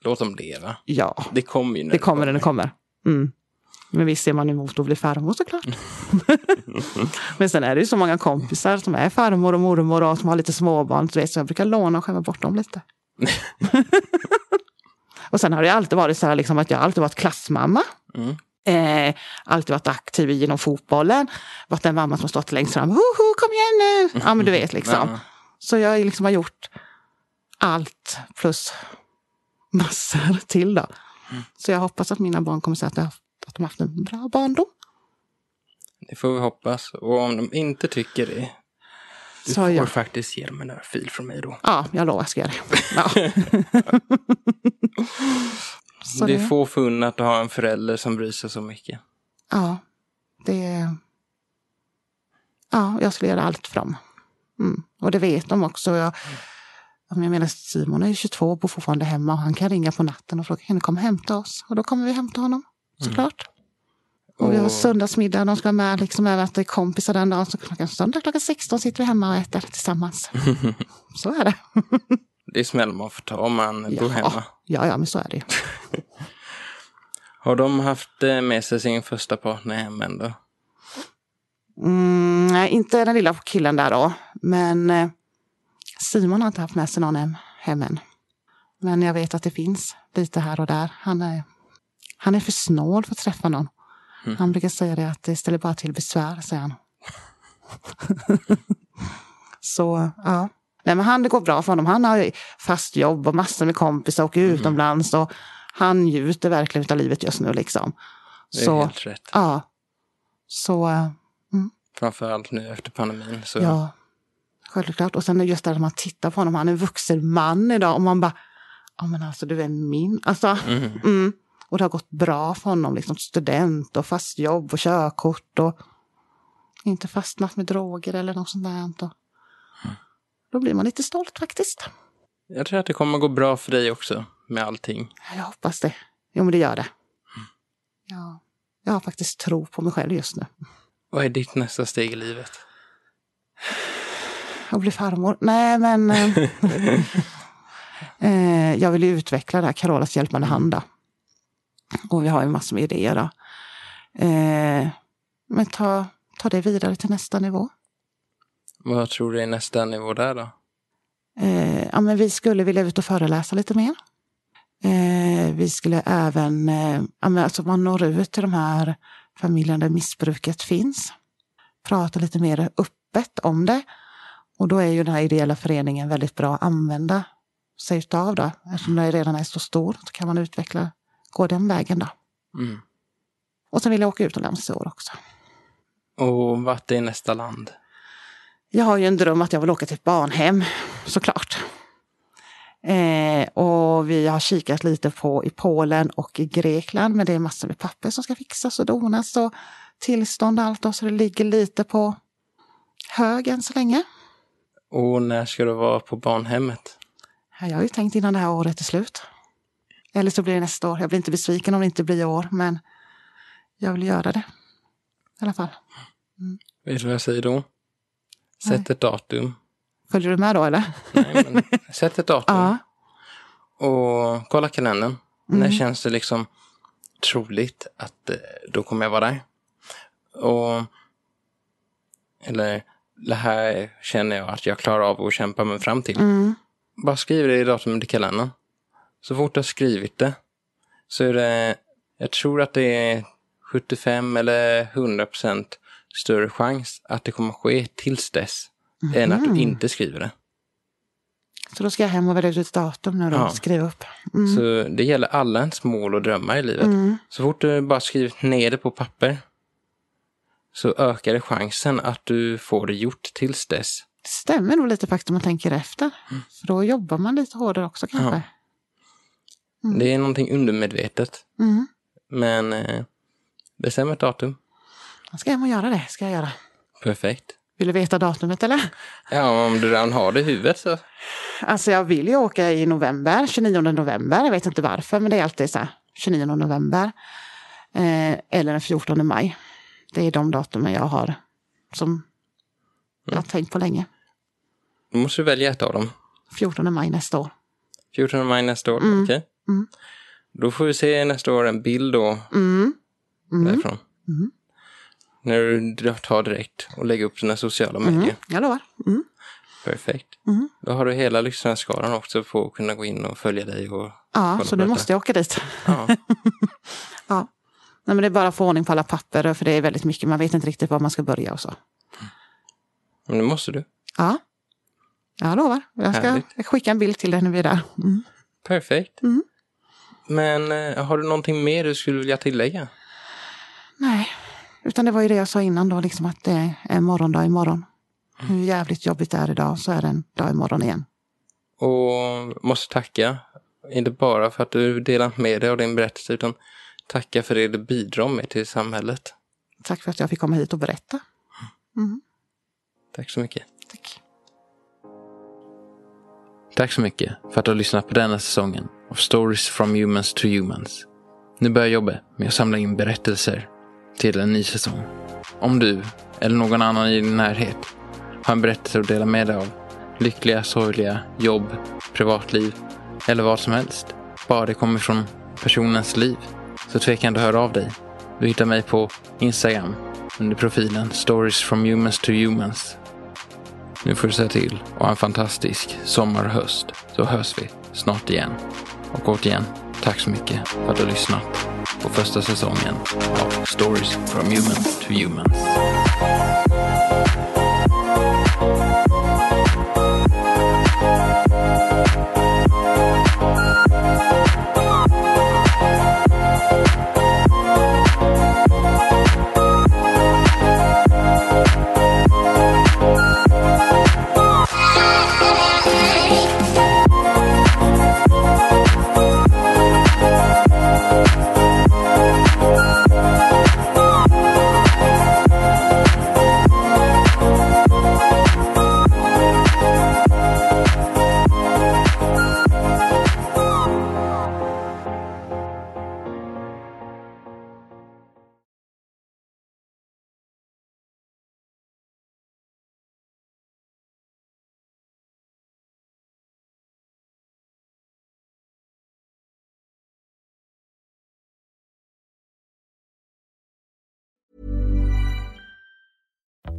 låt dem leva. Ja, Det kommer ju när det kommer när det kommer. Mm. Men visst ser man emot att bli farmor såklart. men sen är det ju så många kompisar som är farmor och mormor och som har lite småbarn. Så vet, så jag brukar låna och skämma bort dem lite. och sen har det alltid varit så här liksom att jag alltid varit klassmamma. Mm. Eh, alltid varit aktiv inom fotbollen. Varit den mamma som stått längst fram. Hoho, kom igen nu! Ja men du vet liksom. Ja. Så jag liksom har gjort allt plus massor till då. Så jag hoppas att mina barn kommer säga att, jag, att de haft en bra barndom. Det får vi hoppas. Och om de inte tycker det Du Så får jag- faktiskt ge dem en örfil från mig då. Ja, jag lovar, jag ska göra det. Ja. Så det är få förunnat att ha en förälder som bryr sig så mycket. Ja, det... Ja, jag skulle göra allt för dem. Mm. Och det vet de också. Jag, jag menar, Simon är ju 22 och bor fortfarande hemma och han kan ringa på natten och fråga kan du komma och hämta oss? Och då kommer vi hämta honom, såklart. Och vi har söndagsmiddag, de ska vara med liksom även att det är kompisar den dagen. Så klockan, söndag klockan 16 sitter vi hemma och äter tillsammans. så är det. Det är smäll man får ta om man bor hemma. ja, ja, men så är det. Har de haft eh, med sig sin första partner hem ändå? Mm, nej, inte den lilla killen där då. Men eh, Simon har inte haft med sig någon hem, hem än. Men jag vet att det finns lite här och där. Han är, han är för snål för att träffa någon. Han brukar säga det att det ställer bara till besvär, säger han. Så, ja. Nej, men han, det går bra för honom. Han har fast jobb och massor med kompisar och åker utomlands. Och han njuter verkligen av livet just nu. Liksom. Det är Så, helt rätt. ja. Så, eh, Framförallt nu efter pandemin. Så Ja, självklart. Och sen just det att man tittar på honom, han är en vuxen man idag och man bara, ja men alltså du är min. Alltså, mm. Och det har gått bra för honom, liksom student och fast jobb och körkort och inte fastnat med droger eller något sånt där. Då blir man lite stolt faktiskt. jag tror att det kommer gå bra för dig också med allting. Jag hoppas det. Jo men det gör det. Ja, jag har faktiskt tro på mig själv just nu. Vad är ditt nästa steg i livet? att bli farmor. Nej, men eh, eh, jag vill ju utveckla det här Carolas hjälpande hand. Då. Och vi har ju massor med idéer. Då. Eh, men ta, ta det vidare till nästa nivå. Vad tror du är nästa nivå där då? Eh, ja, men vi skulle vilja ut och föreläsa lite mer. Eh, vi skulle även, eh, alltså man når ut till de här familjerna där missbruket finns. Prata lite mer öppet om det. Och då är ju den här ideella föreningen väldigt bra att använda sig utav då. Eftersom den redan är så stor så kan man utveckla, gå den vägen då. Mm. Och sen vill jag åka utomlands i år också. Och vart är nästa land? Jag har ju en dröm att jag vill åka till ett barnhem, såklart. Eh, och vi har kikat lite på i Polen och i Grekland, men det är massor med papper som ska fixas och donas och tillstånd och allt, då, så det ligger lite på hög än så länge. Och när ska du vara på barnhemmet? Jag har ju tänkt innan det här året är slut. Eller så blir det nästa år. Jag blir inte besviken om det inte blir i år, men jag vill göra det. I alla fall. Vet du vad jag säger då? Sätt ett datum. Följer du med då eller? Nej, men sätt ett datum. Ja. Och kolla kalendern. När känns det liksom troligt att eh, då kommer jag vara där? Och eller det här känner jag att jag klarar av att kämpa mig fram till. Mm. Bara skriv det i datumet i kalendern. Så fort du har skrivit det så är det, jag tror att det är 75 eller 100 procent större chans att det kommer ske tills dess än att du inte skriver det. Så då ska jag hem och välja ut ett datum nu då Ja. skriva upp. Mm. Så det gäller alla ens mål och drömmar i livet. Så fort du bara skrivit ner det på papper så ökar det chansen att du får det gjort tills dess. Det stämmer nog lite faktiskt om man tänker efter. För då jobbar man lite hårdare också kanske. Det är någonting undermedvetet. Mm. Men eh, bestäm ett datum. Jag ska hem och göra det. Ska jag göra. Perfekt. Vill du veta datumet eller? Ja, om du redan har det i huvudet så. Alltså jag vill ju åka i november, 29 november. Jag vet inte varför, men det är alltid så här. 29 november. Eh, eller den 14 maj. Det är de datumen jag har som jag har tänkt på länge. Då måste du välja ett av dem. 14 maj nästa år. 14 maj nästa år, okej? Mm. Då får vi se nästa år en bild då Mm. därifrån. När du tar direkt och lägger upp dina sociala Mm. medier. Jag lovar. Mm. Perfekt. Då har du hela lyssnarskaran också på att kunna gå in och följa dig och Ja, så nu måste jag åka dit. Ja. Ja. Nej, men det är bara att få ordning på alla papper, för det är väldigt mycket. Man vet inte riktigt var man ska börja och så. Men det måste du. Ja, jag lovar. Jag ska Härligt. skicka en bild till dig när vi är där. Mm. Perfekt. Mm. Men eh, har du någonting mer du skulle vilja tillägga? Nej, utan det var ju det jag sa innan då, liksom att det är morgondag imorgon. Hur jävligt jobbigt det är idag så är det en dag imorgon igen. Och måste tacka, inte bara för att du delat med dig av din berättelse, utan tacka för det du bidrar med till samhället. Tack för att jag fick komma hit och berätta. Mm. Tack så mycket. Tack. Tack så mycket för att du har lyssnat på denna säsongen av Stories from Humans to Humans. Nu börjar jobbet med att samla in berättelser till en ny säsong. Om du, eller någon annan i din närhet, har en berättelse att dela med dig av, lyckliga, sorgliga, jobb, privatliv eller vad som helst, bara det kommer från personens liv, så tveka inte att höra av dig. Du hittar mig på Instagram under profilen Stories from Humans to Humans. Nu får du säga till och ha en fantastisk sommar och höst, så hörs vi snart igen. Och återigen, tack så mycket för att du har lyssnat på första säsongen av Stories from Human to Human.